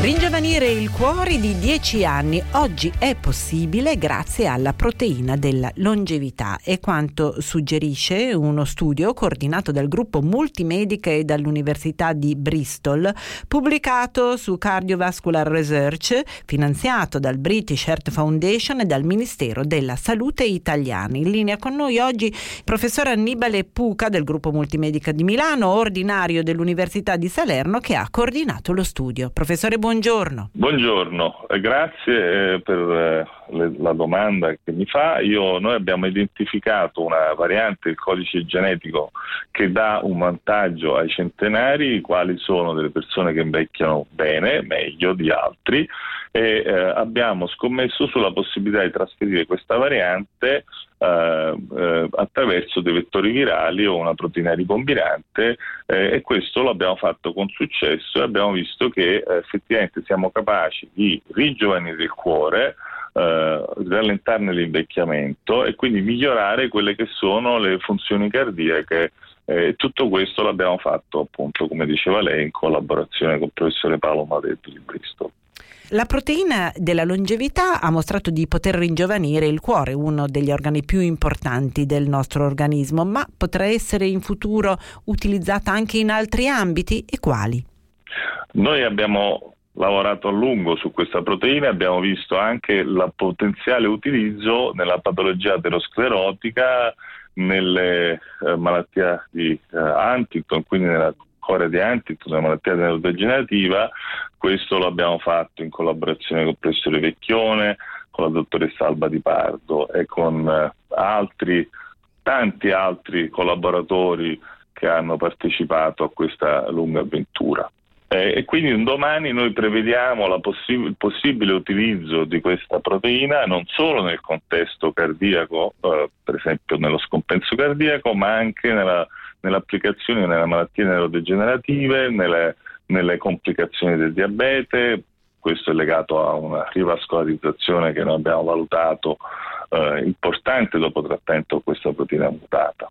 Ringiovanire il cuore di 10 anni oggi è possibile grazie alla proteina della longevità è quanto suggerisce uno studio coordinato dal gruppo Multimedica e dall'Università di Bristol, pubblicato su Cardiovascular Research, finanziato dal British Heart Foundation e dal Ministero della Salute italiano. In linea con noi oggi il professor Annibale Puca del gruppo Multimedica di Milano, ordinario dell'Università di Salerno che ha coordinato lo studio. Professore. Buongiorno, grazie eh, per eh, la domanda che mi fa. Io, noi abbiamo identificato una variante del codice genetico che dà un vantaggio ai centenari, quali sono delle persone che invecchiano bene, meglio di altri, e eh, abbiamo scommesso sulla possibilità di trasferire questa variante eh, eh, attraverso dei vettori virali o una proteina ricombinante eh, e questo lo abbiamo fatto con successo e abbiamo visto che eh, effettivamente siamo capaci di rigiovanire il cuore eh, rallentarne l'invecchiamento e quindi migliorare quelle che sono le funzioni cardiache. Eh, tutto questo l'abbiamo fatto appunto, come diceva lei, in collaborazione con il professore Paolo Madetti di Bristol. La proteina della longevità ha mostrato di poter ringiovanire il cuore, uno degli organi più importanti del nostro organismo, ma potrà essere in futuro utilizzata anche in altri ambiti e quali? Noi abbiamo lavorato a lungo su questa proteina, abbiamo visto anche il potenziale utilizzo nella patologia aterosclerotica, nelle eh, malattie di eh, Huntington, quindi nella cuore di Huntington, una malattia neurodegenerativa. Questo lo abbiamo fatto in collaborazione con il professore Vecchione, con la dottoressa Alba Di Pardo e con eh, altri, tanti altri collaboratori che hanno partecipato a questa lunga avventura. E quindi un domani noi prevediamo possi- il possibile utilizzo di questa proteina non solo nel contesto cardiaco, eh, per esempio nello scompenso cardiaco, ma anche nella, nell'applicazione nelle malattie neurodegenerative, nelle, nelle complicazioni del diabete. Questo è legato a una rivascolarizzazione che noi abbiamo valutato eh, importante dopo trattamento con questa proteina mutata.